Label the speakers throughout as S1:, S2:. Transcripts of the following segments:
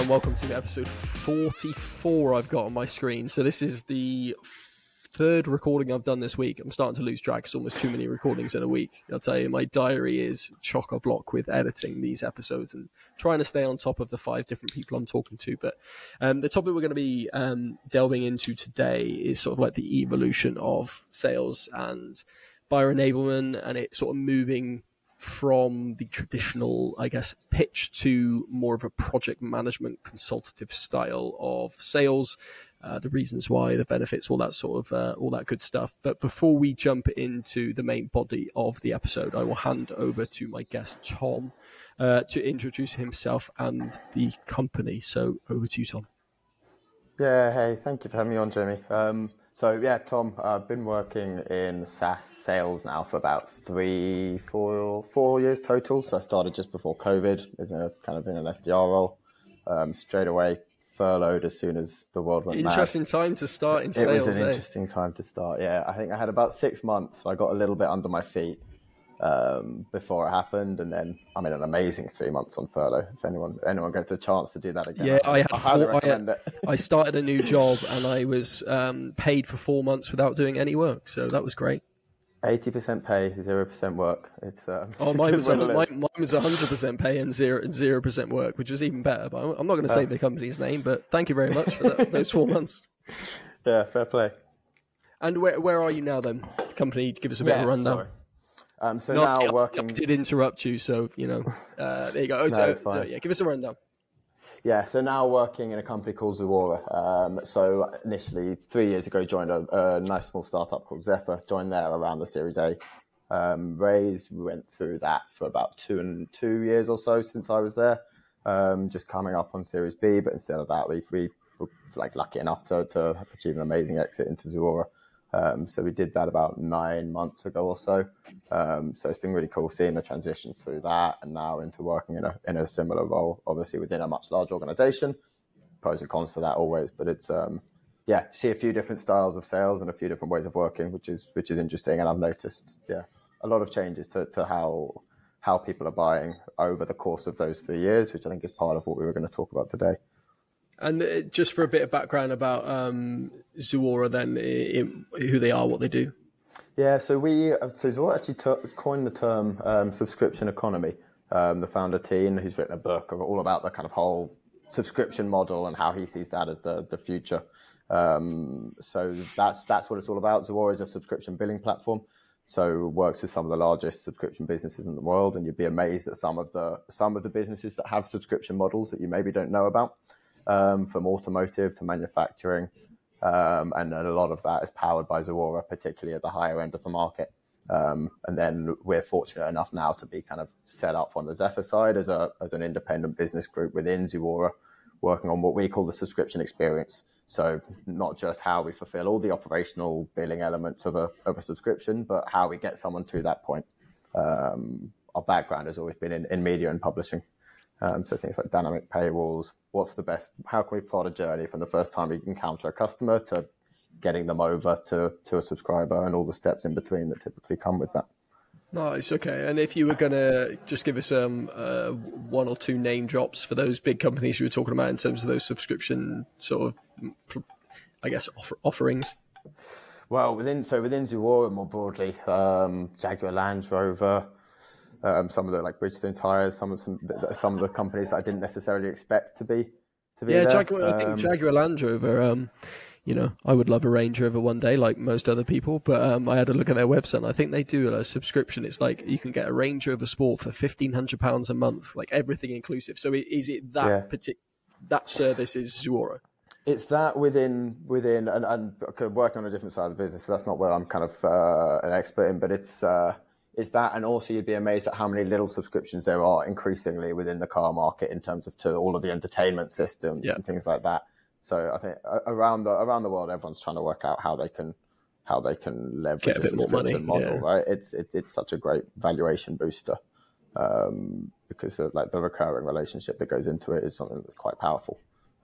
S1: and welcome to episode 44 I've got on my screen. So, this is the third recording I've done this week. I'm starting to lose track. It's almost too many recordings in a week. I'll tell you, my diary is chock a block with editing these episodes and trying to stay on top of the five different people I'm talking to. But um, the topic we're going to be um, delving into today is sort of like the evolution of sales and buyer enablement and it sort of moving from the traditional, I guess, pitch to more of a project management consultative style of sales. Uh, the reasons why, the benefits, all that sort of, uh, all that good stuff. But before we jump into the main body of the episode, I will hand over to my guest Tom uh, to introduce himself and the company. So over to you, Tom.
S2: Yeah, hey, thank you for having me on, Jamie. Um, so yeah, Tom, I've been working in SaaS sales now for about three, four, four years total. So I started just before COVID, as a kind of in an SDR role. Um, straight away furloughed as soon as the world went
S1: interesting
S2: mad.
S1: time to start in sales.
S2: It was an
S1: eh?
S2: interesting time to start. Yeah, I think I had about six months. So I got a little bit under my feet um, before it happened, and then I'm in an amazing three months on furlough. If anyone anyone gets a chance to do that again,
S1: yeah, I, had
S2: I highly
S1: four,
S2: recommend
S1: had-
S2: it.
S1: I started a new job and I was um, paid for four months without doing any work, so that was great.
S2: Eighty percent pay, zero percent work. It's uh,
S1: Oh, mine was a, mine, mine was hundred percent pay and zero zero percent work, which was even better. But I'm not going to say the company's name, but thank you very much for that, those four months.
S2: Yeah, fair play.
S1: And where where are you now then? The company, give us a bit of a rundown.
S2: sorry. Um, so
S1: No, I-
S2: now
S1: I
S2: working.
S1: did interrupt you, so you know. Uh, there you go. Oh, so,
S2: it's fine.
S1: so, yeah, give us a rundown.
S2: Yeah, so now working in a company called Zuora. Um, so initially, three years ago, joined a, a nice small startup called Zephyr. Joined there around the Series A um, raise. We went through that for about two and two years or so since I was there. Um, just coming up on Series B, but instead of that, we, we were like lucky enough to, to achieve an amazing exit into Zuora. Um, so we did that about nine months ago or so. Um, so it's been really cool seeing the transition through that and now into working in a in a similar role, obviously within a much larger organization. Pros and cons to that always, but it's um, yeah, see a few different styles of sales and a few different ways of working, which is which is interesting. And I've noticed yeah a lot of changes to, to how how people are buying over the course of those three years, which I think is part of what we were going to talk about today.
S1: And uh, just for a bit of background about um, Zuora, then i i who they are, what they do.
S2: Yeah, so we uh, so Zuora actually coined the term um, subscription economy. Um, the founder Tien, who's written a book all about the kind of whole subscription model and how he sees that as the the future. Um, so that's that's what it's all about. Zuora is a subscription billing platform, so works with some of the largest subscription businesses in the world, and you'd be amazed at some of the some of the businesses that have subscription models that you maybe don't know about, um, from automotive to manufacturing. Um, and a lot of that is powered by Zuora, particularly at the higher end of the market. Um, and then we're fortunate enough now to be kind of set up on the Zephyr side as a as an independent business group within Zuora, working on what we call the subscription experience. So not just how we fulfill all the operational billing elements of a of a subscription, but how we get someone to that point. Um, our background has always been in, in media and publishing. Um, so things like dynamic paywalls, what's the best, how can we plot a journey from the first time we encounter a customer to getting them over to, to a subscriber and all the steps in between that typically come with that.
S1: Nice. Okay. And if you were going to just give us um, uh, one or two name drops for those big companies you were talking about in terms of those subscription sort of, I guess, offer, offerings.
S2: Well, within so within Zuora more broadly, um, Jaguar Land Rover, um, some of the like Bridgestone tires, some of some some of the companies that I didn't necessarily expect to be to be
S1: Yeah,
S2: there.
S1: Jaguar, I think
S2: Um,
S1: Jaguar Land Rover. Um, you know, I would love a Range Rover one day, like most other people. But um, I had a look at their website, and I think they do a subscription. It's like you can get a Range Rover Sport for fifteen hundred pounds a month, like everything inclusive. So is it that
S2: Yeah.
S1: partic- that service is Zuora?
S2: It's that within within and, and okay, working on a different side of the business. So that's not where I'm kind of uh, an expert in, but it's uh, it's that, and also you'd be amazed at how many little subscriptions there are increasingly within the car market in terms of to all of the entertainment systems
S1: Yeah.
S2: and things like that. So I think around the around the world, everyone's trying to work out how they can how they can leverage
S1: Get a bit more money,
S2: model,
S1: yeah.
S2: right? It's it, it's such a great valuation booster um, because of, like the recurring relationship that goes into it is something that's quite powerful.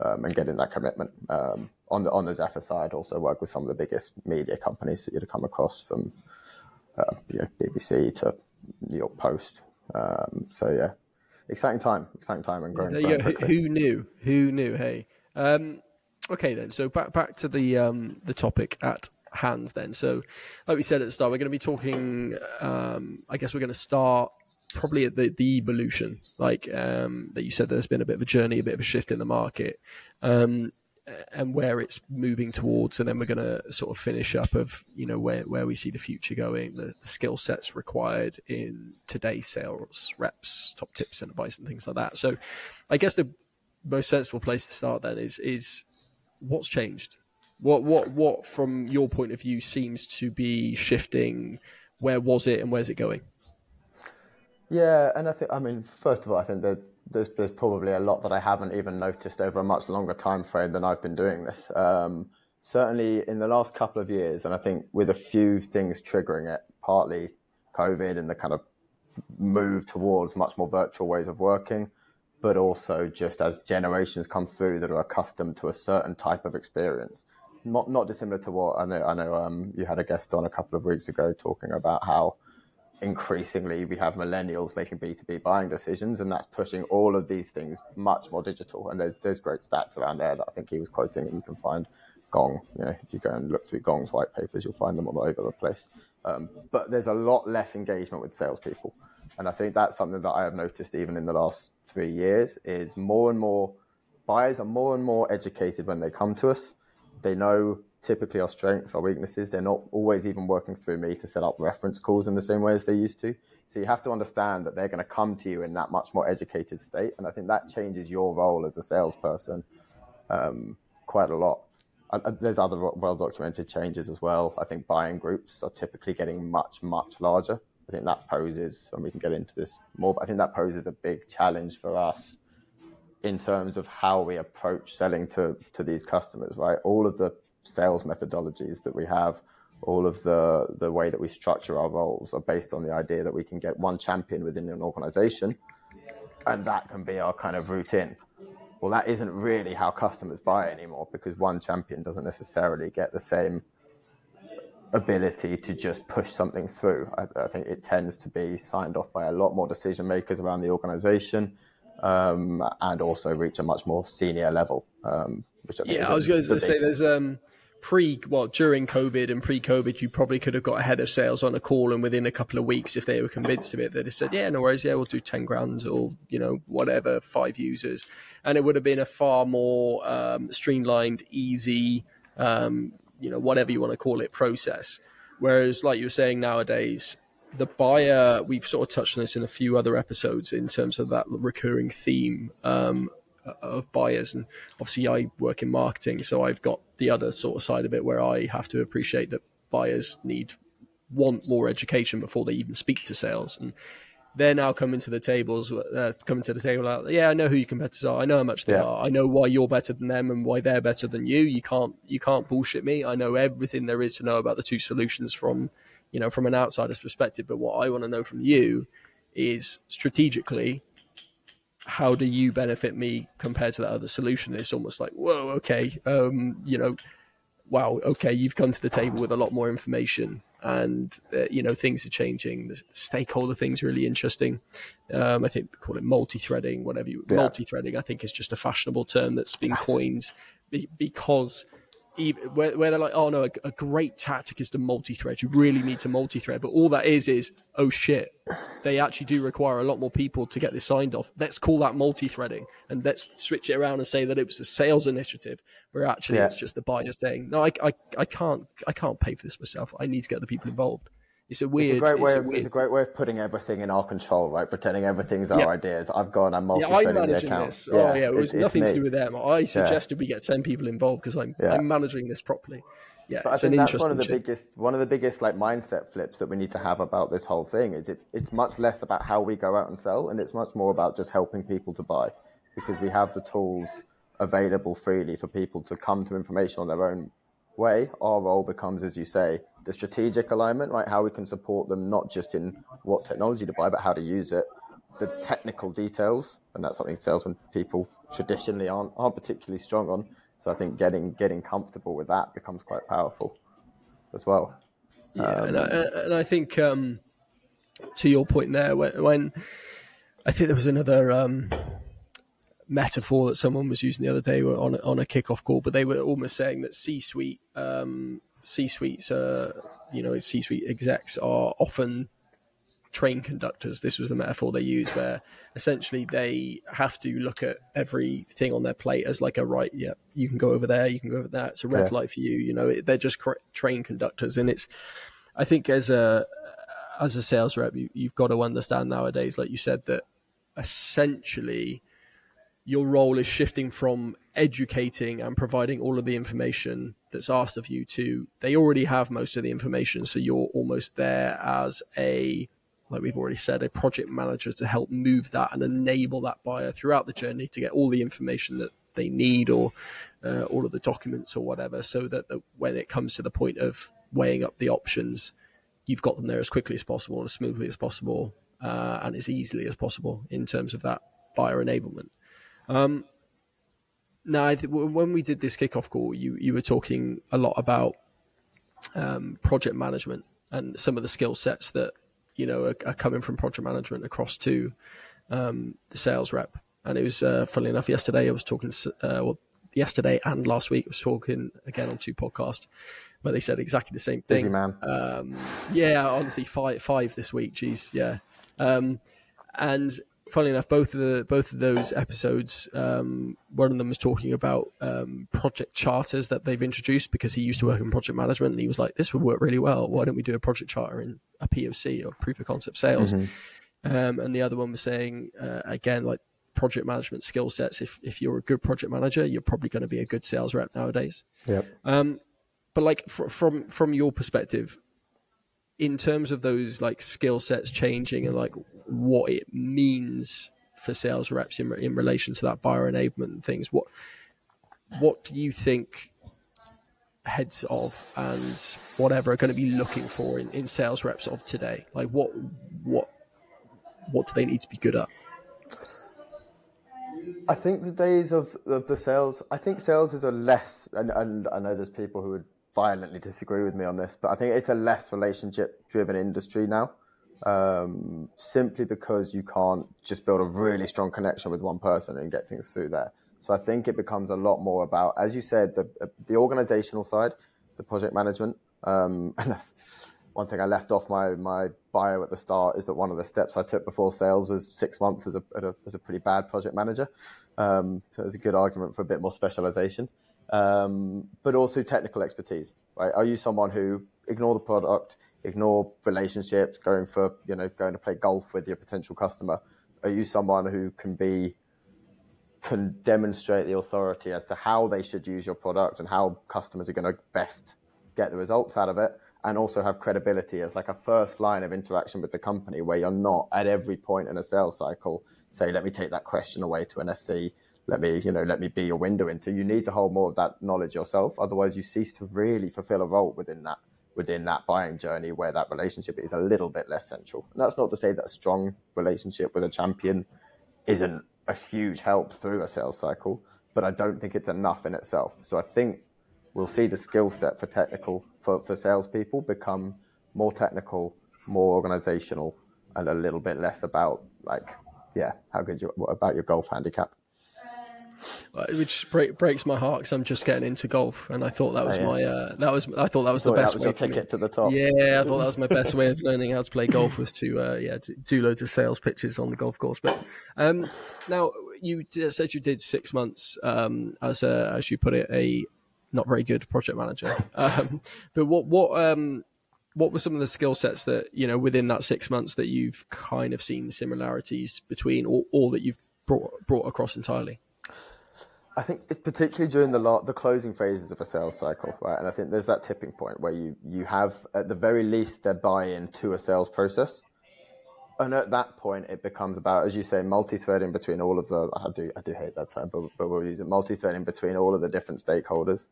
S2: Um, and getting that commitment um, on the on the Zephyr side, also work with some of the biggest media companies that you'd come across from uh, you know, BBC to New York Post. Um, so yeah, exciting time, exciting time, and growing.
S1: Yeah, who, who knew? Who knew? Hey. Um, okay then. So back back to the um, the topic at hand then. So, like we said at the start, we're going to be talking. Um, I guess we're going to start probably at the, the evolution, like um, that you said. There's been a bit of a journey, a bit of a shift in the market, um, and where it's moving towards, and then we're going to sort of finish up of you know where where we see the future going, the, the skill sets required in today's sales reps, top tips and advice, and things like that. So, I guess the most sensible place to start then is is what's changed what what what from your point of view seems to be shifting? Where was it and where's it going?
S2: Yeah, and I think I mean first of all, I think that there's there's probably a lot that I haven't even noticed over a much longer time frame than I've been doing this. Um, certainly in the last couple of years, and I think with a few things triggering it, partly COVID and the kind of move towards much more virtual ways of working, but also just as generations come through that are accustomed to a certain type of experience not not dissimilar to what I know. I know um, you had a guest on a couple of weeks ago talking about how increasingly we have millennials making B two B buying decisions, and that's pushing all of these things much more digital. And there's there's great stats around there that I think he was quoting, and you can find Gong. You know, if you go and look through Gong's white papers, you'll find them all over the place. Um, but there's a lot less engagement with salespeople, and I think that's something that I have noticed even in the last three years. Is more and more buyers are more and more educated when they come to us they know typically our strengths, our weaknesses. They're not always even working through me to set up reference calls in the same way as they used to. So you have to understand that they're going to come to you in that much more educated state. And I think that changes your role as a salesperson um, quite a lot. Uh, there's other well documented changes as well. I think buying groups are typically getting much, much larger. I think that poses, and we can get into this more, but I think that poses a big challenge for us in terms of how we approach selling to to these customers, right? All of the sales methodologies that we have, all of the the way that we structure our roles are based on the idea that we can get one champion within an organization, and that can be our kind of routine. Well, that isn't really how customers buy anymore because one champion doesn't necessarily get the same ability to just push something through. I, I think it tends to be signed off by a lot more decision makers around the organization um, and also reach a much more senior level. Um,
S1: which I yeah, I was going to say there's um, pre well during COVID and pre-COVID, you probably could have got ahead of sales on a call, and within a couple of weeks, if they were convinced of it, they'd have said, "Yeah, no worries, yeah, we'll do ten grand or you know whatever, five users," and it would have been a far more um, streamlined, easy, um, you know, whatever you want to call it, process. Whereas, like you were saying nowadays, the buyer we've sort of touched on this in a few other episodes in terms of that recurring theme um, of buyers. And obviously i work in marketing so i've got the other sort of side of it where i have to appreciate that buyers need want more education before they even speak to sales. And they're now coming to the tables uh, coming to the table like, yeah i know who your competitors are. I know how much they yeah. are. I know why you're better than them and why they're better than you. You can't you can't bullshit me. I know everything there is to know about the two solutions from you know, from an outsider's perspective. But what I want to know from you is strategically, how do you benefit me compared to that other solution? It's almost like, whoa, okay, um, you know, wow, okay, you've come to the table with a lot more information, and uh, you know things are changing. The stakeholder thing's really interesting. Um, I think call it multi-threading, whatever you yeah. multi-threading. I think is just a fashionable term that's been coined because where, where they're like, oh no, a, a, great tactic is to multi-thread. You really need to multi-thread, but all that is is, oh shit, they actually do require a lot more people to get this signed off. Let's call that multi-threading, and let's switch it around and say that it was a sales initiative, where actually yeah. it's just the buyer saying, no, I, I, I can't, I can't pay for this myself. I need to get the people involved. It's a weird.
S2: It's a great way.
S1: It's,
S2: of, a, weird... it's a great way of putting everything in our control, right? Pretending everything's our ideas. I've gone. I'm multi-threading yeah, I'm
S1: the account. This. Oh yeah, it was it's, nothing it's to do with them. I suggested yeah. we get ten people involved because I'm yeah. I'm managing this properly. Yeah,
S2: but I think that's one of the biggest one of the biggest like mindset flips that we need to have about this whole thing. Is it's it's much less about how we go out and sell, and it's much more about just helping people to buy because we have the tools available freely for people to come to information on their own way. Our role becomes, as you say, the strategic alignment, right? How we can support them not just in what technology to buy, but how to use it, the technical details, and that's something salesmen people traditionally aren't aren't particularly strong on. So I think getting getting comfortable with that becomes quite powerful as well.
S1: Yeah, um, and, I, and I think um, to your point there, when, when I think there was another um, metaphor that someone was using the other day on on a kickoff call, but they were almost saying that C-suite, um, C-suites, uh, you know, C-suite execs are often train conductors. This was the metaphor they used, where essentially they have to look at everything on their plate as like a right. Yeah, you can go over there, you can go over there. It's a red yeah. light for you. You know, they're just train conductors, and it's. I think as a as a sales rep, you, you've got to understand nowadays, like you said, that essentially your role is shifting from educating and providing all of the information that's asked of you to they already have most of the information so you're almost there as a like we've already said, a project manager to help move that and enable that buyer throughout the journey to get all the information that they need or uh, all of the documents or whatever, so that the, when it comes to the point of weighing up the options, you've got them there as quickly as possible and as smoothly as possible uh, and as easily as possible in terms of that buyer enablement. Um, now, th- when we did this kickoff call, you you were talking a lot about um, project management and some of the skill sets that you know, are, are coming from project management across to um, the sales rep. And it was, uh, funnily enough, yesterday I was talking, uh, well, yesterday and last week I was talking again on two podcasts where they said exactly the same thing.
S2: Busy man.
S1: Um, yeah, honestly, five, five this week. Geez, yeah. Um, and funnily enough, both of the both of those episodes, um, one of them was talking about um, project charters that they've introduced because he used to work in project management, and he was like, "This would work really well. Why don't we do a project charter in a POC or proof of concept sales?" Mm-hmm. Um, and the other one was saying uh, again, like project management skill sets. If if you're a good project manager, you're probably going to be a good sales rep nowadays.
S2: Yep.
S1: Um, but like fr- from from your perspective, in terms of those like skill sets changing and like what it means for sales reps in, in relation to that buyer enablement things, what what do you think heads of and whatever are going to be looking for in, in sales reps of today? Like what what what do they need to be good at?
S2: I think the days of, of the sales, I think sales is a less, and, and I know there's people who would violently disagree with me on this, but I think it's a less relationship driven industry now. Um, simply because you can't just build a really strong connection with one person and get things through there. So I think it becomes a lot more about, as you said, the the organizational side, the project management. Um, and that's one thing I left off my my bio at the start is that one of the steps I took before sales was six months as a, a as a pretty bad project manager. Um, so it's a good argument for a bit more specialization um, but also technical expertise. Right? Are you someone who ignore the product, ignore relationships, going for you know going to play golf with your potential customer? Are you someone who can be can demonstrate the authority as to how they should use your product and how customers are going to best get the results out of it? and also have credibility as like a first line of interaction with the company where you're not at every point in a sales cycle say let me take that question away to an sc let me, you know, let me be your window into. You need to hold more of that knowledge yourself. Otherwise, you cease to really fulfill a role within that within that buying journey where that relationship is a little bit less central. And that's not to say that a strong relationship with a champion isn't a huge help through a sales cycle, but I don't think it's enough in itself. So I think we'll see the skill set for technical for, for salespeople become more technical, more organizational, and a little bit less about like, yeah, how good you what about your golf handicap
S1: which break, breaks my heart because I'm just getting into golf, and I thought that was oh, yeah. my uh, that was I thought that was the best
S2: was
S1: way.
S2: to ticket me. to the top.
S1: Yeah, I thought that was my best way of learning how to play golf was to uh, yeah to do loads of sales pitches on the golf course. But um, now you said you did six months um, as a, as you put it a not very good project manager. Um, but what what um, what were some of the skill sets that you know within that six months that you've kind of seen similarities between, or, or that you've brought brought across entirely?
S2: I think it's particularly during the the closing phases of a sales cycle, right? And I think there's that tipping point where you you have at the very least their buy-in to a sales process, and at that point it becomes about, as you say, multi-threading between all of the. I do I do hate that term, but, but we'll use it. Multi-threading between all of the different stakeholders,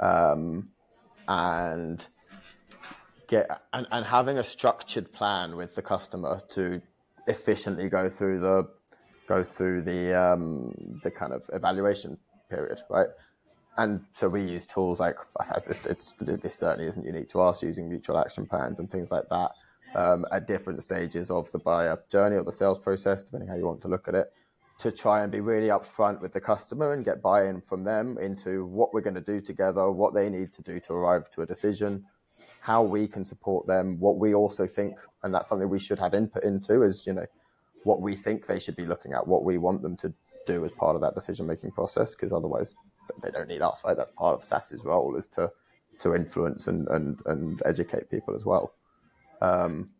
S2: um, and get and, and having a structured plan with the customer to efficiently go through the go through the um, the kind of evaluation period, right? And so we use tools like it's, it's, this certainly isn't unique to us using mutual action plans and things like that, um, at different stages of the buyer journey or the sales process, depending how you want to look at it, to try and be really upfront with the customer and get buy-in from them into what we're going to do together, what they need to do to arrive to a decision, how we can support them, what we also think, and that's something we should have input into is, you know, what we think they should be looking at, what we want them to do as part of that decision making process, because otherwise they don't need us, right? That's part of SaaS's role is to to influence and and, and educate people as well. Um,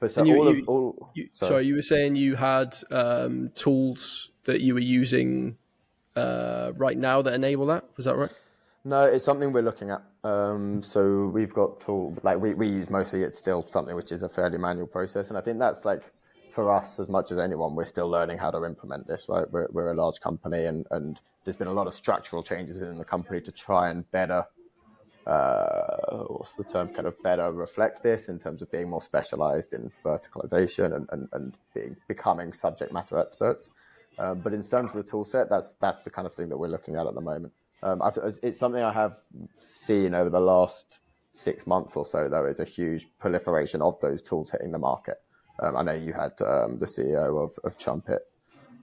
S2: but so
S1: you,
S2: all
S1: you,
S2: of all.
S1: You, sorry. sorry. you were saying you had um, tools that you were using uh, right now that enable that. Was that right?
S2: No, it's something we're looking at. Um, so we've got tools like we, we use mostly. It's still something which is a fairly manual process, and I think that's like for us as much as anyone, we're still learning how to implement this. Right, we're, we're a large company, and and there's been a lot of structural changes within the company to try and better uh, what's the term, kind of better reflect this in terms of being more specialized in verticalization and, and, and being, becoming subject matter experts. Um, but in terms of the tool set, that's, that's the kind of thing that we're looking at at the moment. Um, it's something I have seen over the last six months or so, though, is a huge proliferation of those tools hitting the market. Um, I know you had um, the CEO of, of Trumpet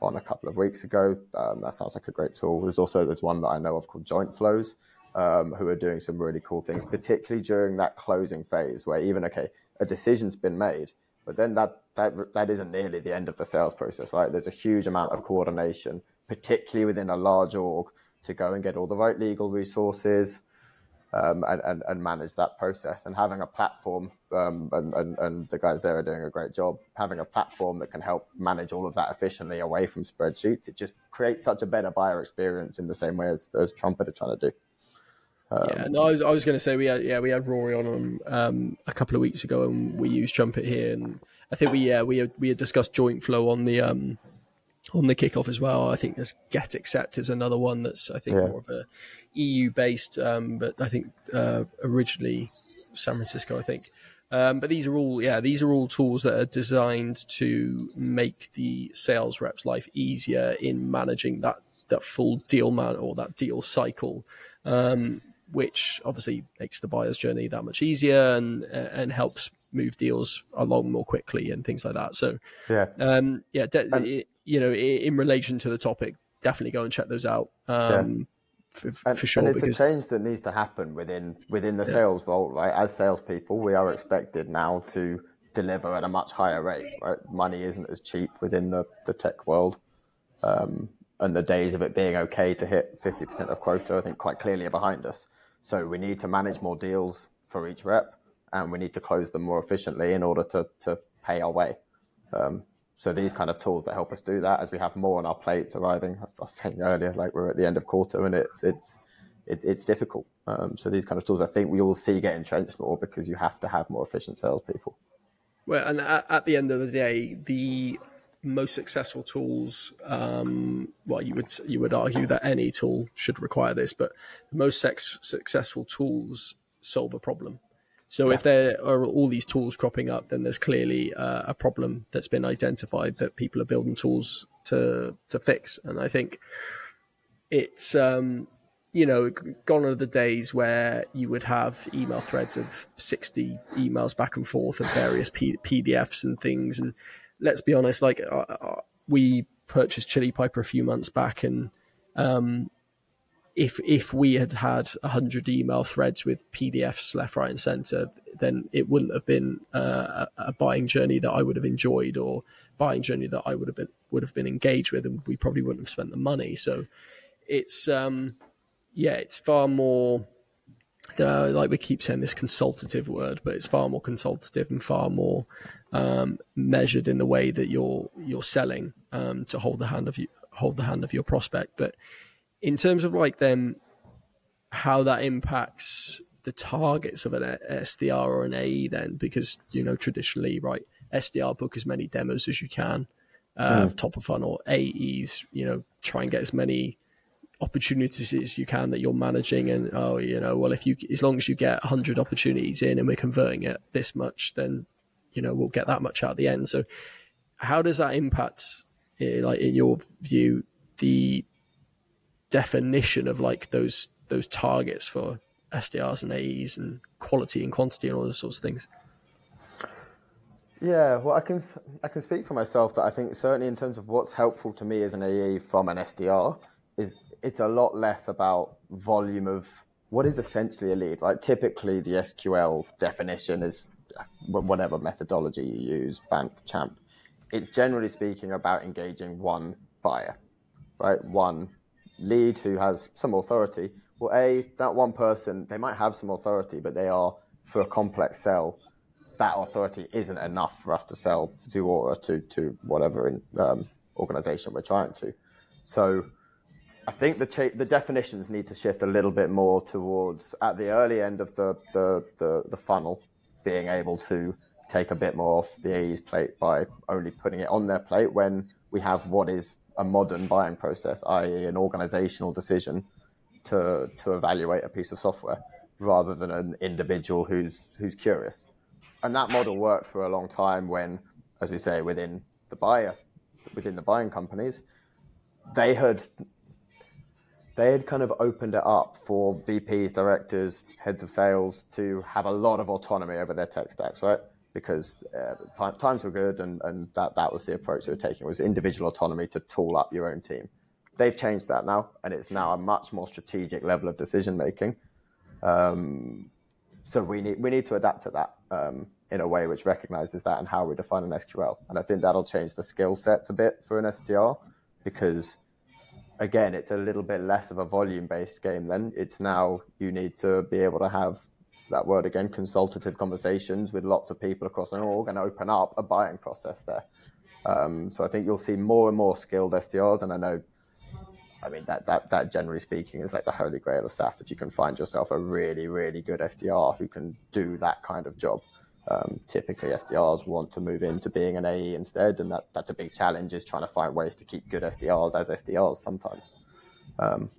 S2: on a couple of weeks ago. Um, that sounds like a great tool. There's also there's one that I know of called Joint Flows, um, who are doing some really cool things, particularly during that closing phase where even okay, a decision's been made, but then that that that isn't nearly the end of the sales process, right? There's a huge amount of coordination, particularly within a large org, to go and get all the right legal resources. Um, and, and, and, manage that process. And having a platform, um, and, and, and, the guys there are doing a great job, having a platform that can help manage all of that efficiently away from spreadsheets, it just creates such a better buyer experience in the same way as, as Trumpet are trying to do.
S1: Um, yeah, no, I was, I was going to say we had yeah we had Rory on um, a couple of weeks ago and we used Trumpet here and I think we yeah we had, we had discussed joint flow on the um, on the kickoff as well. I think there's GetAccept is another one that's I think yeah. more of a EU based, um, but I think uh, originally San Francisco I think. Um, but these are all yeah these are all tools that are designed to make the sales reps life easier in managing that that full deal man or that deal cycle. Um, which obviously makes the buyer's journey that much easier and and helps move deals along more quickly and things like that. So
S2: yeah,
S1: um, yeah, de- and, it, you know, in relation to the topic, definitely go and check those out. Um, yeah. For,
S2: and,
S1: for, sure,
S2: and it's because... a change that needs to happen within within the yeah. sales role. Right, as salespeople, we are expected now to deliver at a much higher rate. Right, money isn't as cheap within the the tech world. Um, and the days of it being okay to hit 50% of quota, I think quite clearly are behind us. So we need to manage more deals for each rep, and we need to close them more efficiently in order to to pay our way. Um, so these kind of tools that help us do that as we have more on our plates arriving. As I was saying earlier, like we're at the end of quarter and it's it's it, it's difficult. Um, so these kind of tools, I think we all see get entrenched more because you have to have more efficient salespeople.
S1: Well, and at, at the end of the day, the most successful tools, um, well, you would you would argue that any tool should require this, but the most sex, successful tools solve a problem. So yeah. if there are all these tools cropping up, then there's clearly uh, a problem that's been identified that people are building tools to to fix. And I think it's um, you know gone are the days where you would have email threads of 60 emails back and forth of various P- PDFs and things and let's be honest, like uh, uh, we purchased Chili Piper a few months back, and um, if if we had had hundred email threads with PDFs left, right, and center, then it wouldn't have been uh, a buying journey that I would have enjoyed, or buying journey that I would have been would have been engaged with, and we probably wouldn't have spent the money. So it's um, yeah, it's far more. know, like we keep saying this consultative word, but it's far more consultative and far more um, measured in the way that you're you're selling um, to hold the hand of you hold the hand of your prospect. But in terms of like then how that impacts the targets of an SDR or an AE, then because you know traditionally, right, SDR book as many demos as you can uh, mm. of top of funnel. AEs, you know, try and get as many opportunities as you can that you're managing and oh you know well if you as long as you get 100 opportunities in and we're converting it this much then you know we'll get that much out at the end. So how does that impact, eh, like in your view, the definition of like those those targets for SDRs and AEs and quality and quantity and all those sorts of things?
S2: Yeah, well, I can I can speak for myself that I think certainly in terms of what's helpful to me as an AE from an SDR is it's a lot less about volume of what is essentially a lead, right? Typically, the SQL definition is uh, whatever methodology you use, BANT, CHAMP. It's generally speaking about engaging one buyer, right? One lead who has some authority. Well, A, that one person, they might have some authority, but they are, for a complex sell, that authority isn't enough for us to sell Zuora to, to whatever in, um, organization we're trying to. So I think the cha- the definitions need to shift a little bit more towards at the early end of the, the, the, the funnel, being able to take a bit more off the AE's plate by only putting it on their plate when we have what is a modern buying process, i.e., an organizational decision to to evaluate a piece of software rather than an individual who's who's curious. And that model worked for a long time when, as we say, within the buyer, within the buying companies, they had they had kind of opened it up for VPs, directors, heads of sales to have a lot of autonomy over their tech stacks, right? Because uh, times were good, and, and that, that was the approach they were taking was individual autonomy to tool up your own team. They've changed that now, and it's now a much more strategic level of decision making. Um, so we need we need to adapt to that um, in a way which recognizes that and how we define an SQL. And I think that'll change the skill sets a bit for an SDR because again, it's a little bit less of a volume based game then. It's now you need to be able to have that word again, consultative conversations with lots of people across an org and open up a buying process there. Um, so I think you'll see more and more skilled SDRs, and I know, I mean that that that generally speaking is like the holy grail of SaaS. If you can find yourself a really really good SDR who can do that kind of job, um, typically SDRs want to move into being an AE instead, and that, that's a big challenge is trying to find ways to keep good SDRs as SDRs sometimes. Um,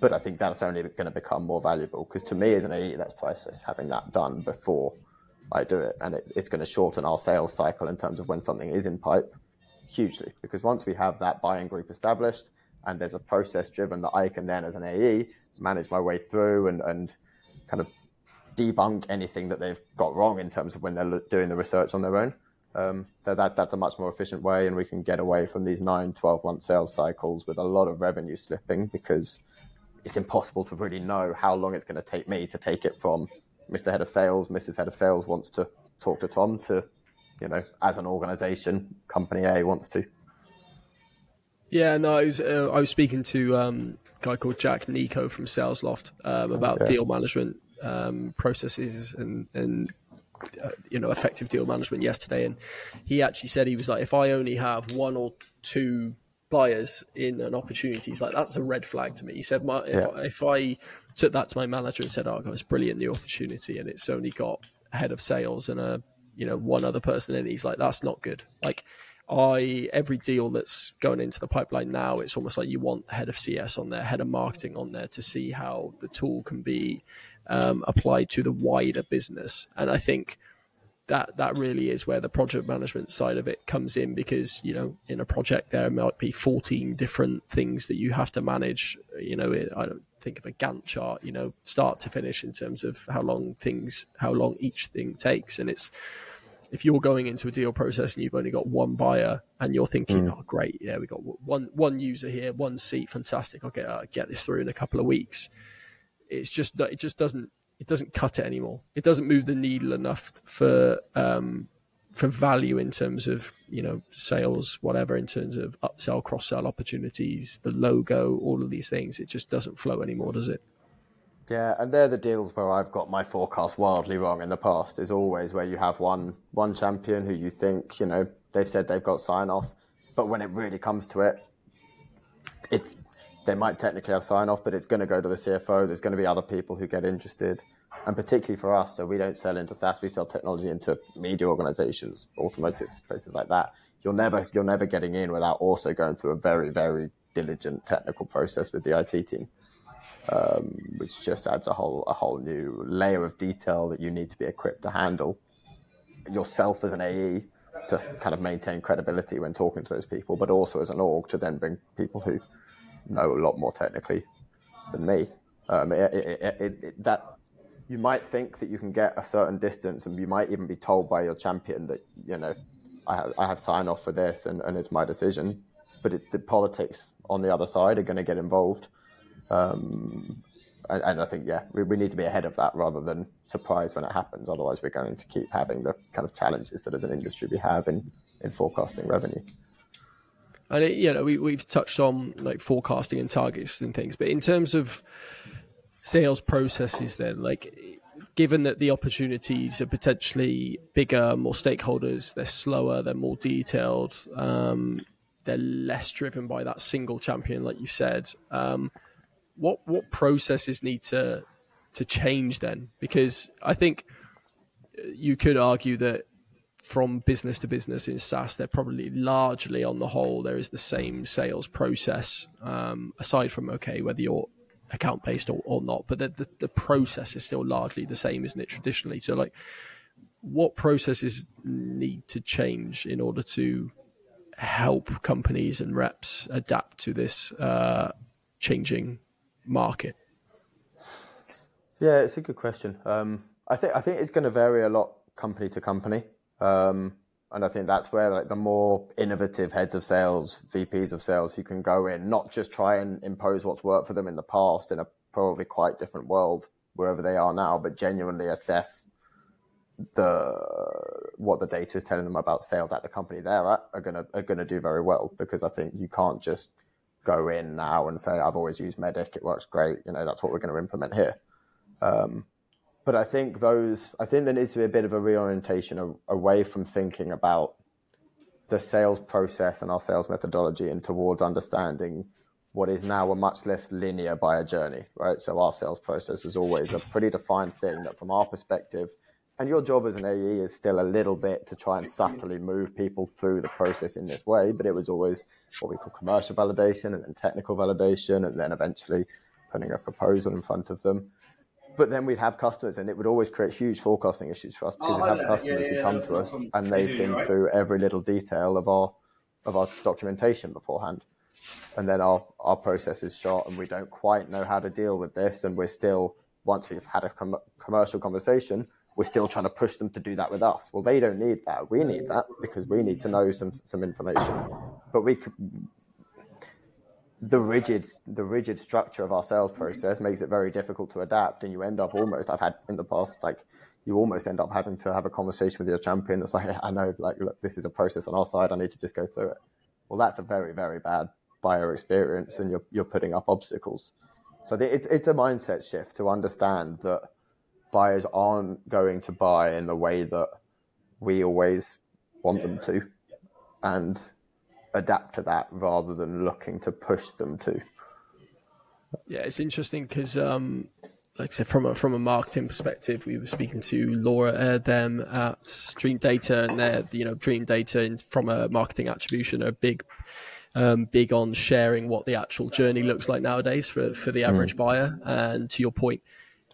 S2: but I think that's only going to become more valuable because to me as an AE, that's priceless having that done before I do it, and it, it's going to shorten our sales cycle in terms of when something is in pipe hugely. Because once we have that buying group established, and there's a process driven that I can then as an AE manage my way through and, and kind of debunk anything that they've got wrong in terms of when they're doing the research on their own. Um, that, that, that's a much more efficient way, and we can get away from these nine, 12 month sales cycles with a lot of revenue slipping because it's impossible to really know how long it's going to take me to take it from Mr. Head of Sales, Mrs. Head of Sales wants to talk to Tom to, you know, as an organization, company A wants to.
S1: Yeah, no, I was, uh, I was speaking to um, a guy called Jack Nico from SalesLoft um, about okay. deal management um, processes and and uh, you know effective deal management yesterday, and he actually said he was like, if I only have one or two buyers in an opportunity, he's like, that's a red flag to me. He said, my, if, yeah. I, if I took that to my manager and said, oh, God, it's brilliant the opportunity, and it's only got a head of sales and a you know one other person in, he's like, that's not good. Like I every deal that's going into the pipeline now, it's almost like you want head of CS on there, head of marketing on there to see how the tool can be um, applied to the wider business. And I think that that really is where the project management side of it comes in because you know in a project there might be 14 different things that you have to manage you know i don't think of a gantt chart you know start to finish in terms of how long things how long each thing takes and it's if you're going into a deal process and you've only got one buyer and you're thinking mm. oh great yeah we got one one user here one seat fantastic i'll get uh, get this through in a couple of weeks it's just it just doesn't it doesn't cut it anymore. It doesn't move the needle enough for um, for value in terms of you know sales, whatever, in terms of upsell, cross sell opportunities, the logo, all of these things. It just doesn't flow anymore, does it?
S2: Yeah, and they're the deals where I've got my forecast wildly wrong in the past. Is always where you have one one champion who you think you know they said they've got sign off, but when it really comes to it, it's they might technically have sign off, but it's going to go to the CFO. There's going to be other people who get interested. And particularly for us, so we don't sell into SaaS, we sell technology into media organizations, automotive places like that. You're never, you're never getting in without also going through a very, very diligent technical process with the IT team, um, which just adds a whole, a whole new layer of detail that you need to be equipped to handle yourself as an AE to kind of maintain credibility when talking to those people, but also as an org to then bring people who know a lot more technically than me. Um, it, it, it, that you might think that you can get a certain distance, and you might even be told by your champion that you know, I have, I have sign off for this, and, and it's my decision. But the politics on the other side are going to get involved. Um, and, and, I think, yeah, we, we need to be ahead of that rather than surprised when it happens. Otherwise, we're going to keep having the kind of challenges that as an industry we have in, in forecasting revenue.
S1: And it, you know, we we've touched on like forecasting and targets and things, but in terms of sales processes, then like given that the opportunities are potentially bigger, more stakeholders, they're slower, they're more detailed, um, they're less driven by that single champion, like you said. Um, what what processes need to to change then? Because I think you could argue that from business to business in SaaS, they're probably largely on the whole, there is the same sales process, um, aside from, okay, whether you're account based or, or not, but the, the, the, process is still largely the same, isn't it, traditionally? So, like, what processes need to change in order to help companies and reps adapt to this uh, changing market?
S2: Yeah, it's a good question. Um, I think I think it's going to vary a lot company to company. Um, and I think that's where like the more innovative heads of sales, VPs of sales who can go in, not just try and impose what's worked for them in the past in a probably quite different world wherever they are now, but genuinely assess the what the data is telling them about sales at the company they're at are gonna are gonna do very well. Because I think you can't just go in now and say I've always used MEDDIC, it works great, you know that's what we're going to implement here. Um, but I think those, I think there needs to be a bit of a reorientation away from thinking about the sales process and our sales methodology and towards understanding what is now a much less linear buyer journey, right? So our sales process is always a pretty defined thing that from our perspective, and your job as an AE is still a little bit to try and subtly move people through the process in this way, but it was always what we call commercial validation and then technical validation and then eventually putting a proposal in front of them but then we'd have customers, and it would always create huge forecasting issues for us because oh, we'd have customers yeah, yeah, who come to us and they've been right? through every little detail of our of our documentation beforehand, and then our our process is shot, and we don't quite know how to deal with this, and we're still once we've had a com- commercial conversation, we're still trying to push them to do that with us. Well, they don't need that. We need that because we need to know some some information. But we the rigid the rigid structure of our sales process makes it very difficult to adapt and you end up almost I've had in the past like you almost end up having to have a conversation with your champion that's like I know like look this is a process on our side. I need to just go through it. Well that's a very very bad buyer experience and you're you're putting up obstacles. So it's it's a mindset shift to understand that buyers aren't going to buy in the way that we always want them to. And adapt to that rather than looking to push them to.
S1: Yeah, it's interesting because, um, like I said, from a, from a marketing perspective, we were speaking to Laura uh, them at Dreamdata, and they're you know Dreamdata from a marketing attribution are big. Um, big on sharing what the actual journey looks like nowadays for, for the average mm. buyer. And to your point,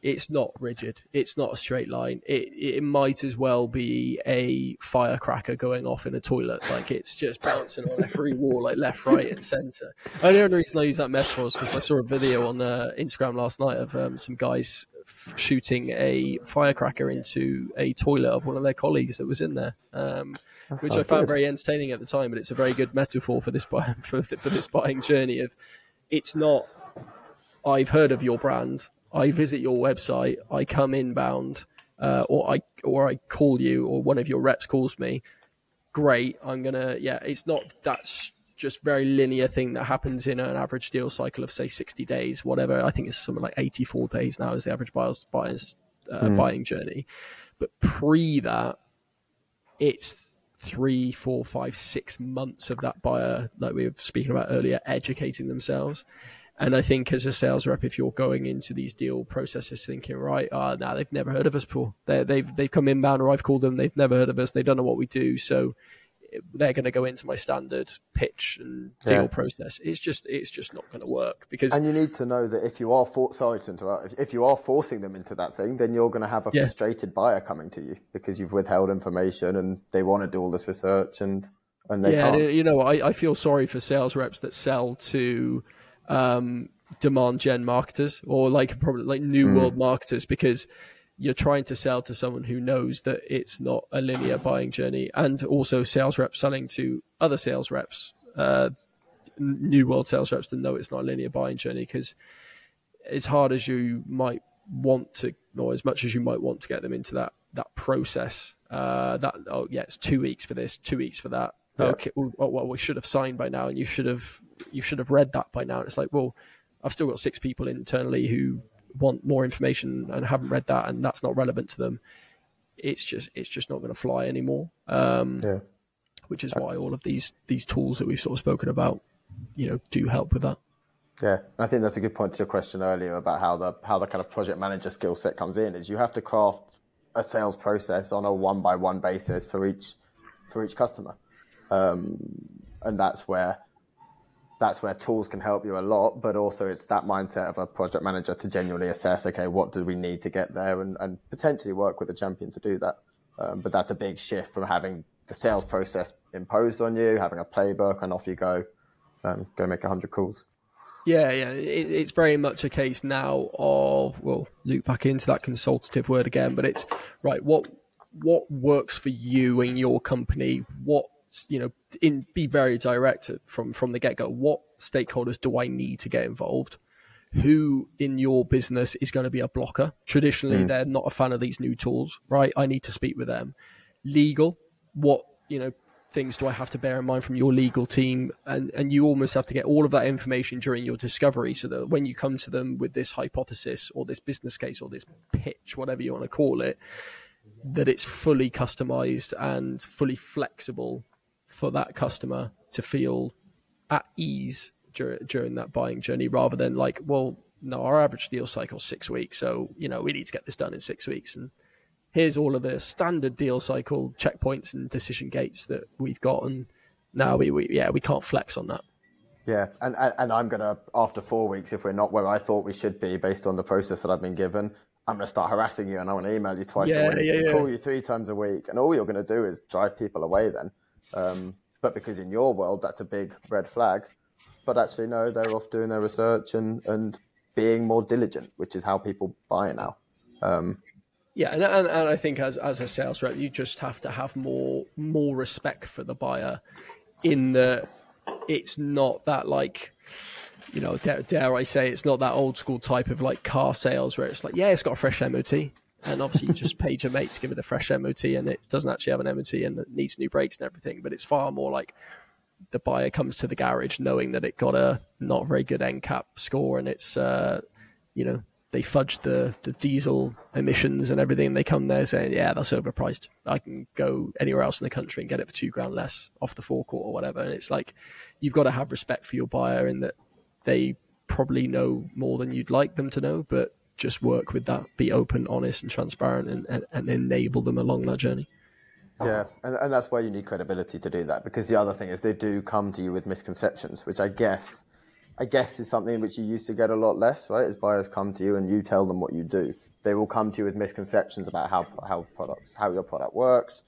S1: it's not rigid. It's not a straight line. It it might as well be a firecracker going off in a toilet. Like it's just bouncing on every wall, like left, right, and centre. And the only reason I use that metaphor is because I saw a video on uh, Instagram last night of um, some guys f- shooting a firecracker into a toilet of one of their colleagues that was in there. Um, which I found good. very entertaining at the time, but it's a very good metaphor for this buy- for, for this buying journey of it's not I've heard of your brand I visit your website, I come inbound, uh, or I or I call you, or one of your reps calls me. Great, I'm gonna yeah. It's not that just very linear thing that happens in an average deal cycle of say 60 days, whatever. I think it's something like 84 days now is the average buyer's buyer's uh, mm. buying journey. But pre that, it's three, four, five, six months of that buyer, like we were speaking about earlier, educating themselves. And I think as a sales rep, if you're going into these deal processes thinking, right, uh, now nah, they've never heard of us before. they have they've, they've come inbound or I've called them, they've never heard of us, they don't know what we do. So they're going to go into my standard pitch and deal yeah. process. It's just it's just not going to work because.
S2: And you need to know that if you are for, sorry to interrupt, if you are forcing them into that thing, then you're going to have a yeah. frustrated buyer coming to you because you've withheld information and they want to do all this research and and they yeah, can't.
S1: you know, I, I feel sorry for sales reps that sell to um, demand gen marketers or like probably like new mm. world marketers because you're trying to sell to someone who knows that it's not a linear buying journey, and also sales reps selling to other sales reps, uh, new world sales reps that know it's not a linear buying journey because as hard as you might want to, or as much as you might want to get them into that that process, uh, that oh yeah, it's two weeks for this, two weeks for that. Yeah. Okay, well, well, we should have signed by now, and you should have you should have read that by now. And it's like, well, I've still got six people internally who want more information and haven't read that, and that's not relevant to them. It's just it's just not going to fly anymore. Um, yeah. Which is why all of these these tools that we've sort of spoken about, you know, do help with that.
S2: Yeah, I think that's a good point to your question earlier about how the how the kind of project manager skill set comes in. Is you have to craft a sales process on a one by one basis for each for each customer, um, and that's where that's where tools can help you a lot. But also, it's that mindset of a project manager to genuinely assess, okay, what do we need to get there, and, and potentially work with a champion to do that. Um, but that's a big shift from having the sales process imposed on you, having a playbook, and off you go, um, go make hundred calls.
S1: Yeah, yeah, it, it's very much a case now of well, loop back into that consultative word again, but it's right. What what works for you and your company? What you know, in be very direct from from the get go. What stakeholders do I need to get involved? Who in your business is going to be a blocker? Traditionally, mm. they're not a fan of these new tools, right? I need to speak with them. Legal, what you know, things do I have to bear in mind from your legal team? And, and you almost have to get all of that information during your discovery so that when you come to them with this hypothesis or this business case or this pitch, whatever you want to call it, that it's fully customized and fully flexible for that customer to feel at ease dur- during that buying journey rather than like, well, no, our average deal cycle is six weeks. So, you know, we need to get this done in six weeks. And here's all of the standard deal cycle checkpoints and decision gates that we've got, and now we, we yeah we can't flex on that.
S2: Yeah, and, and and I'm gonna after four weeks, if we're not where I thought we should be based on the process that I've been given, I'm gonna start harassing you, and I want to email you twice yeah, a week, yeah, yeah. call you three times a week, and all you're gonna do is drive people away then. Um, but because in your world that's a big red flag, but actually no, they're off doing their research and and being more diligent, which is how people buy now. Um,
S1: yeah, and, and, and I think as as a sales rep, you just have to have more more respect for the buyer, in that it's not that like, you know, dare, dare I say, it's not that old school type of like car sales where it's like, yeah, it's got a fresh MOT, and obviously you just page your mate to give it a fresh MOT, and it doesn't actually have an MOT and it needs new brakes and everything, but it's far more like the buyer comes to the garage knowing that it got a not very good NCAP score and it's uh, you know they fudge the, the diesel emissions and everything. They come there saying, yeah, that's overpriced. I can go anywhere else in the country and get it for two grand less off the forecourt or whatever. And it's like, you've got to have respect for your buyer in that they probably know more than you'd like them to know, but just work with that, be open, honest, and transparent, and, and, and enable them along that journey.
S2: Yeah, and, and that's why you need credibility to do that. Because the other thing is, they do come to you with misconceptions, which I guess I guess is something which you used to get a lot less, right? As buyers come to you and you tell them what you do, they will come to you with misconceptions about how how products how your product works,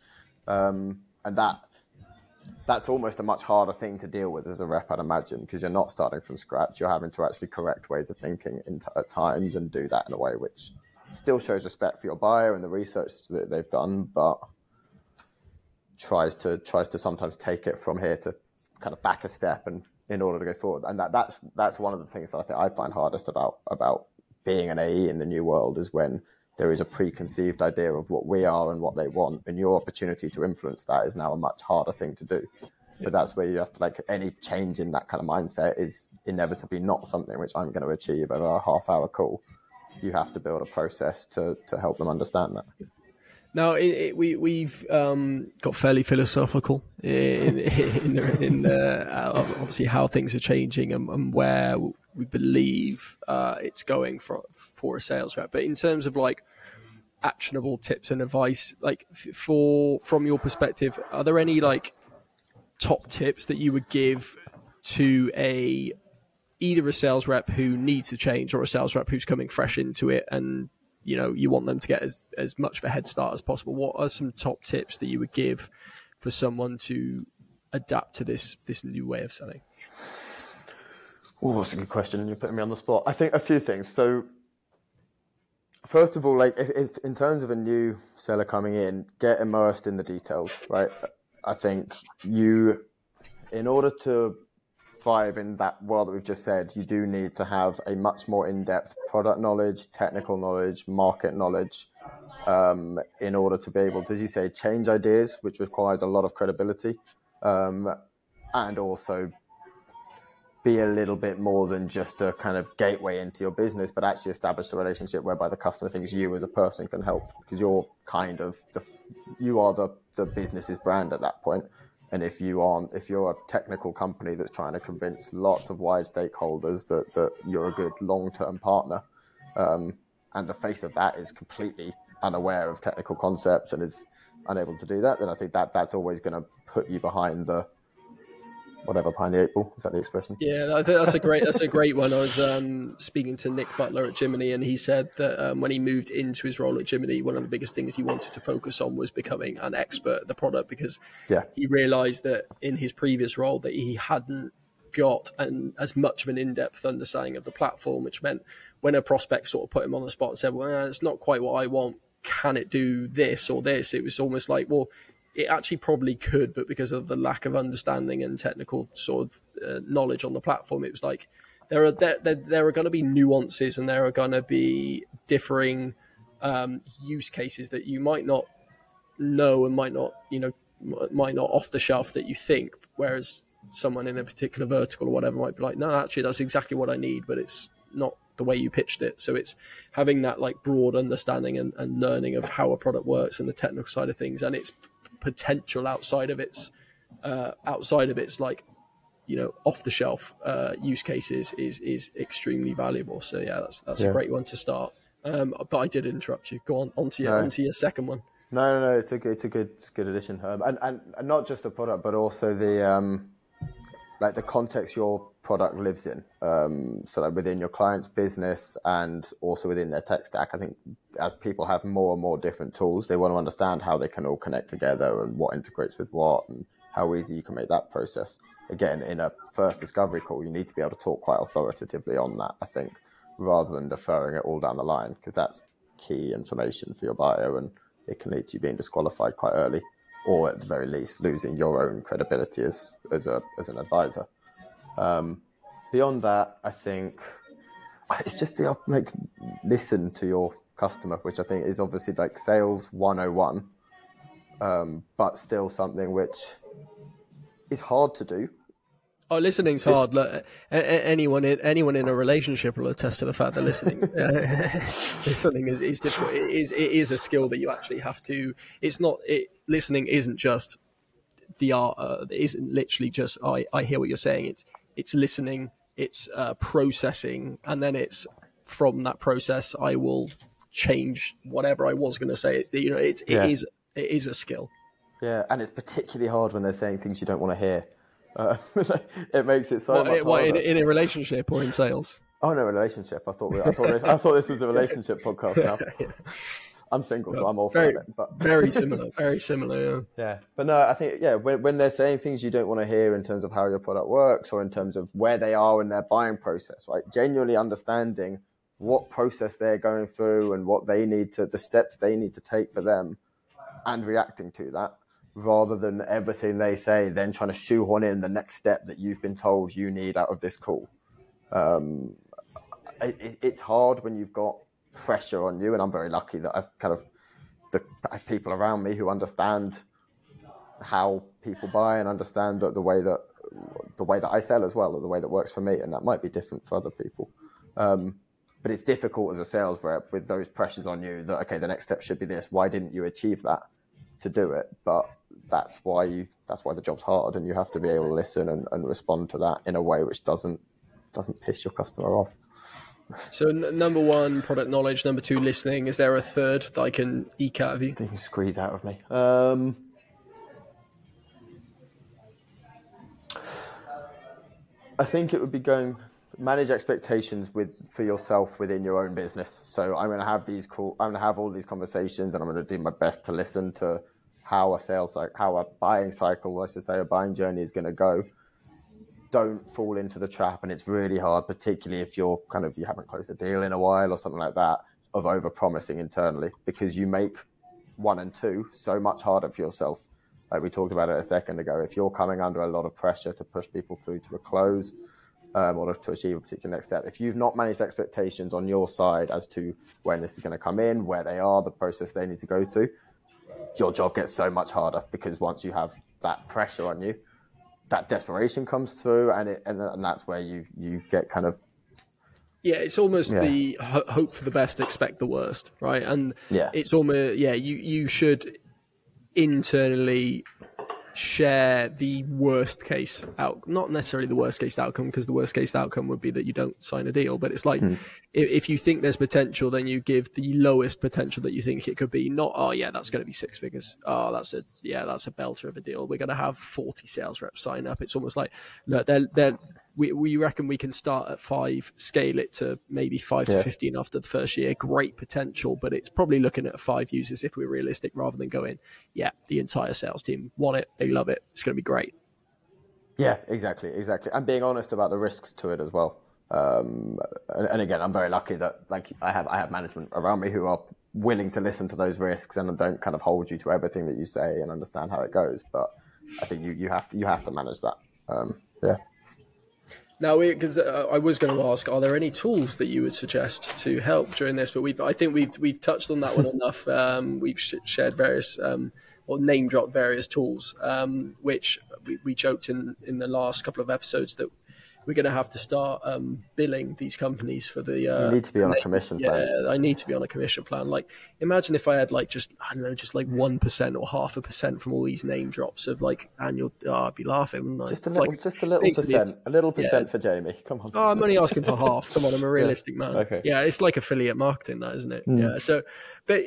S2: um, and that that's almost a much harder thing to deal with as a rep, I'd imagine, because you're not starting from scratch. You're having to actually correct ways of thinking at times and do that in a way which still shows respect for your buyer and the research that they've done, but tries to tries to sometimes take it from here to kind of back a step and in order to go forward. And that, that's that's one of the things that I think I find hardest about about being an AE in the new world is when there is a preconceived idea of what we are and what they want, and your opportunity to influence that is now a much harder thing to do. But that's where you have to like any change in that kind of mindset is inevitably not something which I'm going to achieve over a half hour call. You have to build a process to to help them understand that.
S1: Now it, it, we we've um, got fairly philosophical in in, in, in uh, obviously how things are changing and, and where we believe uh, it's going for for a sales rep. But in terms of like actionable tips and advice, like for from your perspective, are there any like top tips that you would give to a either a sales rep who needs to change or a sales rep who's coming fresh into it and you know you want them to get as, as much of a head start as possible? What are some top tips that you would give for someone to adapt to this this new way of selling?
S2: Oh that's a good question and you're putting me on the spot. I think a few things. So first of all, like if, if, in terms of a new seller coming in, get immersed in the details, right? I think you, in order to thrive in that world that we've just said, you do need to have a much more in-depth product knowledge, technical knowledge, market knowledge, um, in order to be able to, as you say, change ideas, which requires a lot of credibility, um, and also be a little bit more than just a kind of gateway into your business, but actually establish a relationship whereby the customer thinks you as a person can help because you're kind of the you are the the business's brand at that point. And if you aren't, if you're a technical company that's trying to convince lots of wide stakeholders that that you're a good long term partner, um, and the face of that is completely unaware of technical concepts and is unable to do that, then I think that that's always going to put you behind the whatever behind the eight ball. Is that the expression?
S1: Yeah, I think that's a great that's a great one. I was um, speaking to Nick Butler at Jiminny, and he said that um, when he moved into his role at Jiminny, one of the biggest things he wanted to focus on was becoming an expert at the product because
S2: yeah.
S1: he realised that in his previous role that he hadn't got an, as much of an in-depth understanding of the platform, which meant when a prospect sort of put him on the spot and said, "Well, it's not quite what I want," can it do this or this? It was almost like, well, it actually probably could, but because of the lack of understanding and technical sort of uh, knowledge on the platform, it was like there are there, there, there are going to be nuances and there are going to be differing um, use cases that you might not know and might not you know might not off the shelf that you think, whereas someone in a particular vertical or whatever might be like, no, actually that's exactly what I need, but it's not the way you pitched it. So it's having that like broad understanding and, and learning of how a product works and the technical side of things and its potential outside of its uh, outside of its like you know off the shelf uh, use cases is is extremely valuable. So yeah, that's that's yeah. a great one to start. Um, but I did interrupt you. Go on onto your no. onto your second one.
S2: No, no, no. It's a good, it's a good, it's a good addition, um, and, and and not just the product, but also the um, like the context your product lives in. Um, so like within your client's business and also within their tech stack. I think as people have more and more different tools, they want to understand how they can all connect together and what integrates with what and how easy you can make that process. Again, in a first discovery call, you need to be able to talk quite authoritatively on that, I think, rather than deferring it all down the line, because that's key information for your buyer and it can lead to you being disqualified quite early or at the very least losing your own credibility as as a as an advisor. Um, beyond that, I think it's just the like listen to your customer, which I think is obviously like sales 101, um, but still something which is hard to do.
S1: Oh, listening's hard. Look, anyone in anyone in a relationship will attest to the fact that listening listening is, is difficult. It is it is a skill that you actually have to. It's not. It, listening isn't just the art. Uh, it isn't literally just I I hear what you're saying. It's it's listening. It's uh, processing, and then it's from that process I will change whatever I was going to say. It's you know it's it yeah. is, it is a skill.
S2: Yeah, and it's particularly hard when they're saying things you don't want to hear. Uh, it makes it so
S1: what,
S2: much
S1: what, in, in, a relationship or in sales?
S2: Oh no, relationship. I thought we, I thought this, I thought this was a relationship podcast now. yeah. I'm single, so I'm all
S1: very,
S2: for it. But
S1: very similar, very similar. Yeah.
S2: Yeah, but no, I think yeah, when, when they're saying things you don't want to hear in terms of how your product works or in terms of where they are in their buying process, right? Genuinely understanding what process they're going through and what they need to, the steps they need to take for them, and reacting to that rather than everything they say, then trying to shoehorn in the next step that you've been told you need out of this call. Um, it, it's hard when you've got pressure on you, and I'm very lucky that I've kind of the people around me who understand how people buy and understand that the way that the way that I sell as well, or the way that works for me, and that might be different for other people. Um, but it's difficult as a sales rep with those pressures on you that okay, the next step should be this. Why didn't you achieve that to do it? But that's why you that's why the job's hard and you have to be able to listen and, and respond to that in a way which doesn't doesn't piss your customer off.
S1: So n- number one product knowledge. Number two listening. Is there a third that i can eke out of you?
S2: You can squeeze out of me. Um, i think it would be going manage expectations with for yourself within your own business. So i'm going to have these cool i'm going to have all these conversations and i'm going to do my best to listen to how a sales how a buying cycle, I should say, a buying journey is going to go. Don't fall into the trap, and it's really hard, particularly if you're kind of you haven't closed a deal in a while or something like that. of over promising internally because you make one and two so much harder for yourself. Like we talked about it a second ago, if you're coming under a lot of pressure to push people through to a close um, or to achieve a particular next step, if you've not managed expectations on your side as to when this is going to come in, where they are, the process they need to go through, your job gets so much harder because once you have that pressure on you, that desperation comes through, and it, and, and that's where you you get kind of
S1: yeah, it's almost yeah. the ho- hope for the best, expect the worst, right? And
S2: yeah.
S1: it's almost yeah, you you should internally share the worst case out not necessarily the worst case outcome because the worst case outcome would be that you don't sign a deal but it's like mm. if, if, you think there's potential then you give the lowest potential that you think it could be. Not oh yeah that's going to be six figures. Oh that's a yeah that's a belter of a deal. We're going to have 40 sales reps sign up. It's almost like look they're they're we, we reckon we can start at five, scale it to maybe five yeah. to 15 after the first year. Great potential, but it's probably looking at five users if we're realistic rather than going, yeah, the entire sales team want it. They love it. It's going to be great.
S2: Yeah, exactly. Exactly. And being honest about the risks to it as well. Um, and, again, I'm very lucky that like I have, I have management around me who are willing to listen to those risks and don't kind of hold you to everything that you say and understand how it goes. But I think you, you have to, you have to manage that. Um, yeah.
S1: Now, because uh, I was going to ask, are there any tools that you would suggest to help during this? But we've, I think we've we've touched on that one enough. Um, we've sh- shared various um, or name dropped various tools, um, which we, we, joked in in the last couple of episodes that we're going to have to start um, billing these companies for the.
S2: Uh, you need to be on a commission
S1: yeah, plan. Yeah, I need to be on a commission plan. Like, imagine if I had like just I don't know, just like one percent or half a percent from all these name drops of like annual. Oh, I'd be laughing.
S2: Just a little, like, just a little percent, a little percent yeah. for Jamie. Come on.
S1: Oh, I'm only asking for half. Come on, I'm a realistic yeah. man. Okay. Yeah, it's like affiliate marketing, that isn't it? Mm. Yeah. So, but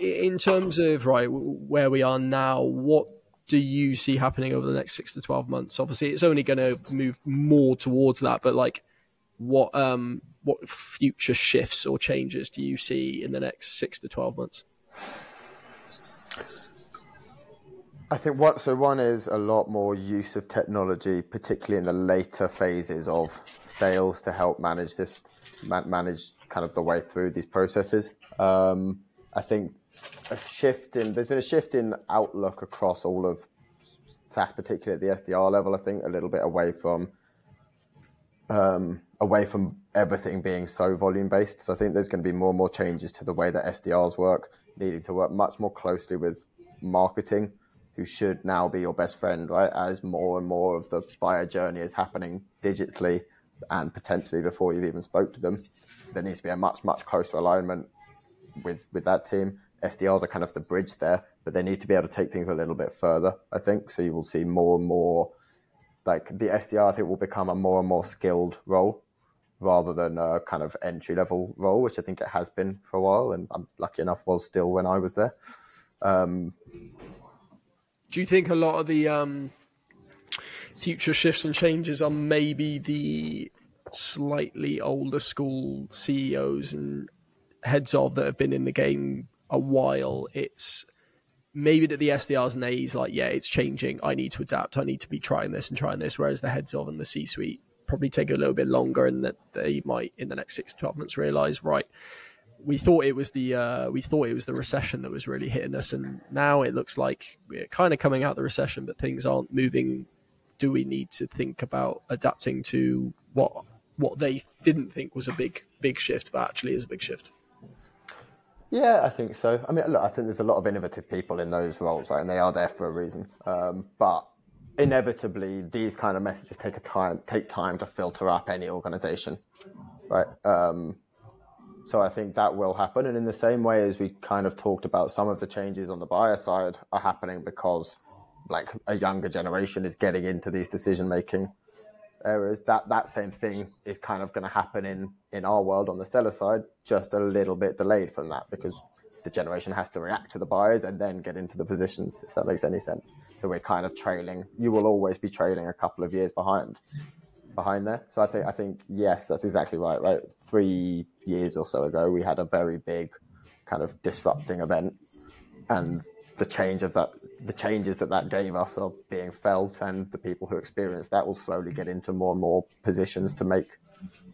S1: in terms of right where we are now, what do you see happening over the next six to 12 months? Obviously, it's only going to move more towards that, but like, what um what future shifts or changes do you see in the next six to 12 months?
S2: I think what so one is a lot more use of technology, particularly in the later phases of sales, to help manage this, manage kind of the way through these processes. Um, I think a shift in there's been a shift in outlook across all of SaaS, particularly at the SDR level. I think a little bit away from um, away from everything being so volume based. So I think there's going to be more and more changes to the way that SDRs work, needing to work much more closely with marketing, who should now be your best friend, right? As more and more of the buyer journey is happening digitally and potentially before you've even spoke to them, there needs to be a much much closer alignment with with that team. SDRs are kind of the bridge there, but they need to be able to take things a little bit further, I think. So you will see more and more, like the SDR, I think will become a more and more skilled role rather than a kind of entry level role, which I think it has been for a while. And I'm lucky enough was still when I was there. Um,
S1: Do you think a lot of the um, future shifts and changes are maybe the slightly older school CEOs and heads of that have been in the game a while, it's maybe that the SDRs and AEs like, yeah, it's changing. I need to adapt. I need to be trying this and trying this. Whereas the heads of and the C suite probably take a little bit longer and that they might in the next six to 12 months realize, right, we thought it was the uh, we thought it was the recession that was really hitting us, and now it looks like we're kind of coming out of the recession, but things aren't moving. Do we need to think about adapting to what what they didn't think was a big big shift, but actually is a big shift?
S2: Yeah, I think so. I mean, look, I think there's a lot of innovative people in those roles, right? And they are there for a reason. Um, but inevitably, these kind of messages take a time take time to filter up any organization, right? Um, so I think that will happen. And in the same way as we kind of talked about, some of the changes on the buyer side are happening because, like, a younger generation is getting into these decision making Uh, areas. That that same thing is kind of going to happen in in our world on the seller side, just a little bit delayed from that because the generation has to react to the buyers and then get into the positions. If that makes any sense. So we're kind of trailing. You will always be trailing a couple of years behind behind there. So I think I think yes, that's exactly right. Right, three years or so ago, we had a very big kind of disrupting event, and the change of that, the changes that that gave us are being felt, and the people who experience that will slowly get into more and more positions to make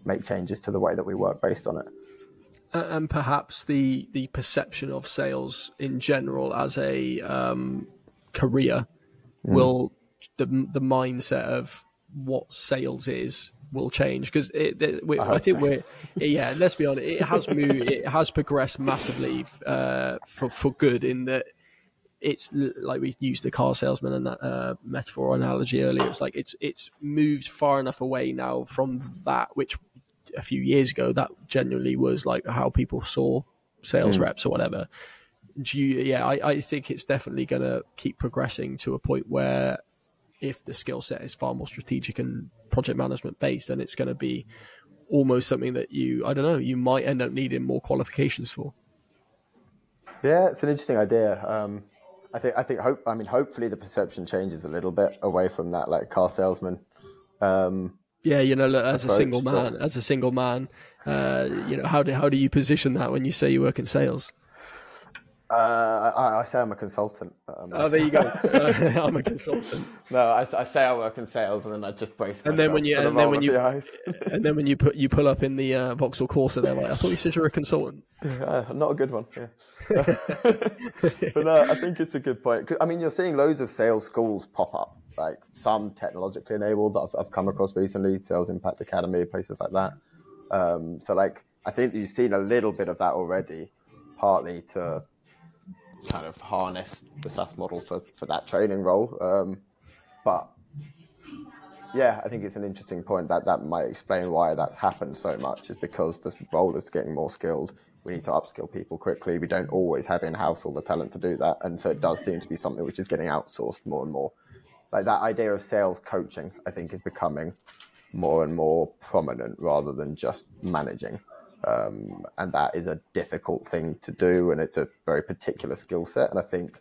S2: make changes to the way that we work based on it.
S1: and perhaps the the perception of sales in general as a um, career mm. will the the mindset of what sales is will change because I, I, think so. we're yeah let's be honest it has moved it has progressed massively uh, for for good in that it's like we used the car salesman and that uh, metaphor analogy earlier it's like it's it's moved far enough away now from that which a few years ago that genuinely was like how people saw sales mm. reps or whatever you, yeah I, I think it's definitely going to keep progressing to a point where if the skill set is far more strategic and project management based, then it's going to be almost something that you, I don't know, you might end up needing more qualifications for.
S2: Yeah, it's an interesting idea. Um, I think, I think, hope, I mean, hopefully the perception changes a little bit away from that, like car salesman. Um,
S1: yeah, you know, look, as approach, a single man, but... as a single man, uh, you know, how do how do you position that when you say you work in sales?
S2: Uh, I, I, say I'm a consultant.
S1: Um, oh, there you go. uh, I'm a consultant.
S2: No, I, I, say I work in sales, and then I just brace.
S1: And then when you, and the then when you, the and then when you put you pull up in the uh, Vauxhall Corsa, they're like, "I thought you said you're a consultant."
S2: Yeah, not a good one. Yeah. but no, I think it's a good point. I mean, you're seeing loads of sales schools pop up, like some technologically enabled that I've, I've come across recently, Sales Impact Academy, places like that. Um, so, like, I think you've seen a little bit of that already, partly to kind of harness the SaaS model for, for that training role. Um, but yeah, I think it's an interesting point that that might explain why that's happened so much is because the role is getting more skilled. We need to upskill people quickly. We don't always have in house all the talent to do that. And so it does seem to be something which is getting outsourced more and more. Like that idea of sales coaching, I think, is becoming more and more prominent rather than just managing. Um, and that is a difficult thing to do, and it's a very particular skill set. And I think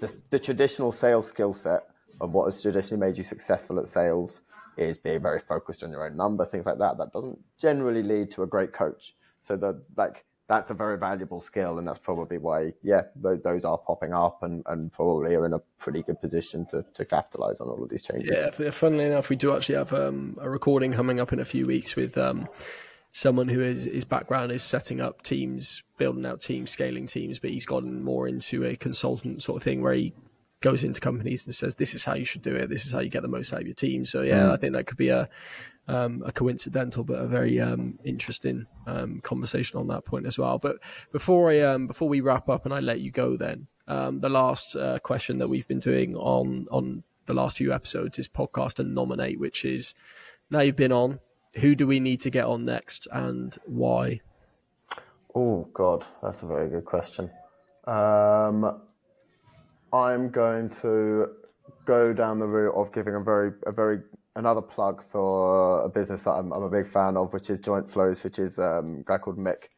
S2: the, the traditional sales skill set of what has traditionally made you successful at sales is being very focused on your own number, things like that. That doesn't generally lead to a great coach. So the like that's a very valuable skill, and that's probably why yeah those, those are popping up, and, and probably are in a pretty good position to, to capitalize on all of these changes.
S1: Yeah, funnily enough, we do actually have um, a recording coming up in a few weeks with. Um, someone who is his background is setting up teams, building out teams, scaling teams, but he's gotten more into a consultant sort of thing where he goes into companies and says, "This is how you should do it. This is how you get the most out of your team." So yeah, mm. I think that could be a um, a coincidental but a very um, interesting um, conversation on that point as well. But before I um, before we wrap up and I let you go, then um, the last uh, question that we've been doing on on the last few episodes is podcast and nominate, which is now you've been on who do we need to get on next and why?
S2: Oh God, that's a very good question. Um, I'm going to go down the route of giving a very, a very another plug for a business that I'm, I'm a big fan of, which is JointFlows, which is um, a guy called Mick,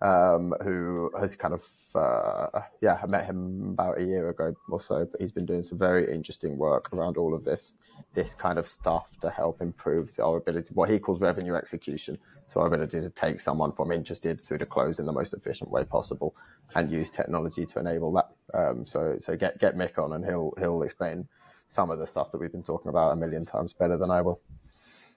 S2: um, who has kind of, uh, yeah, I met him about a year ago or so, but he's been doing some very interesting work around all of this, this kind of stuff to help improve our ability, what he calls revenue execution. So our ability to take someone from interested through to close in the most efficient way possible and use technology to enable that. Um, so, so get, get Mick on and he'll, he'll explain some of the stuff that we've been talking about a million times better than I will.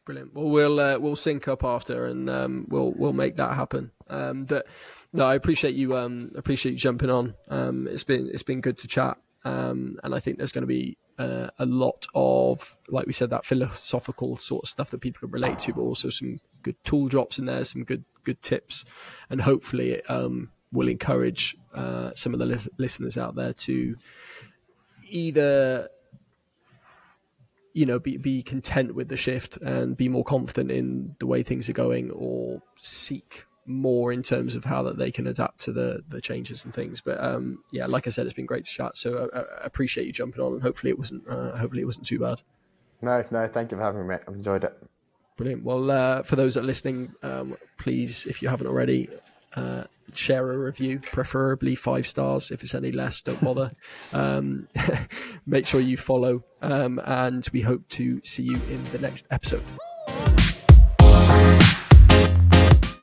S1: Brilliant. Well, we'll uh, we'll sync up after, and um, we'll we'll make that happen. Um, but no, I appreciate you um, appreciate you jumping on. Um, it's been it's been good to chat, um, and I think there's going to be uh, a lot of like we said that philosophical sort of stuff that people can relate to, but also some good tool drops in there, some good good tips, and hopefully it um, will encourage uh, some of the li- listeners out there to either you know, be, be content with the shift and be more confident in the way things are going or seek more in terms of how that they can adapt to the the changes and things. But um, yeah, like I said, it's been great to chat. So I, I appreciate you jumping on, and hopefully it wasn't uh, hopefully it wasn't too bad.
S2: No, no, thank you for having me. I've enjoyed it.
S1: Brilliant. Well, uh, for those that are listening, um, please, if you haven't already, uh, share a review, preferably five stars. If it's any less, don't bother. Um, make sure you follow, um, and we hope to see you in the next episode.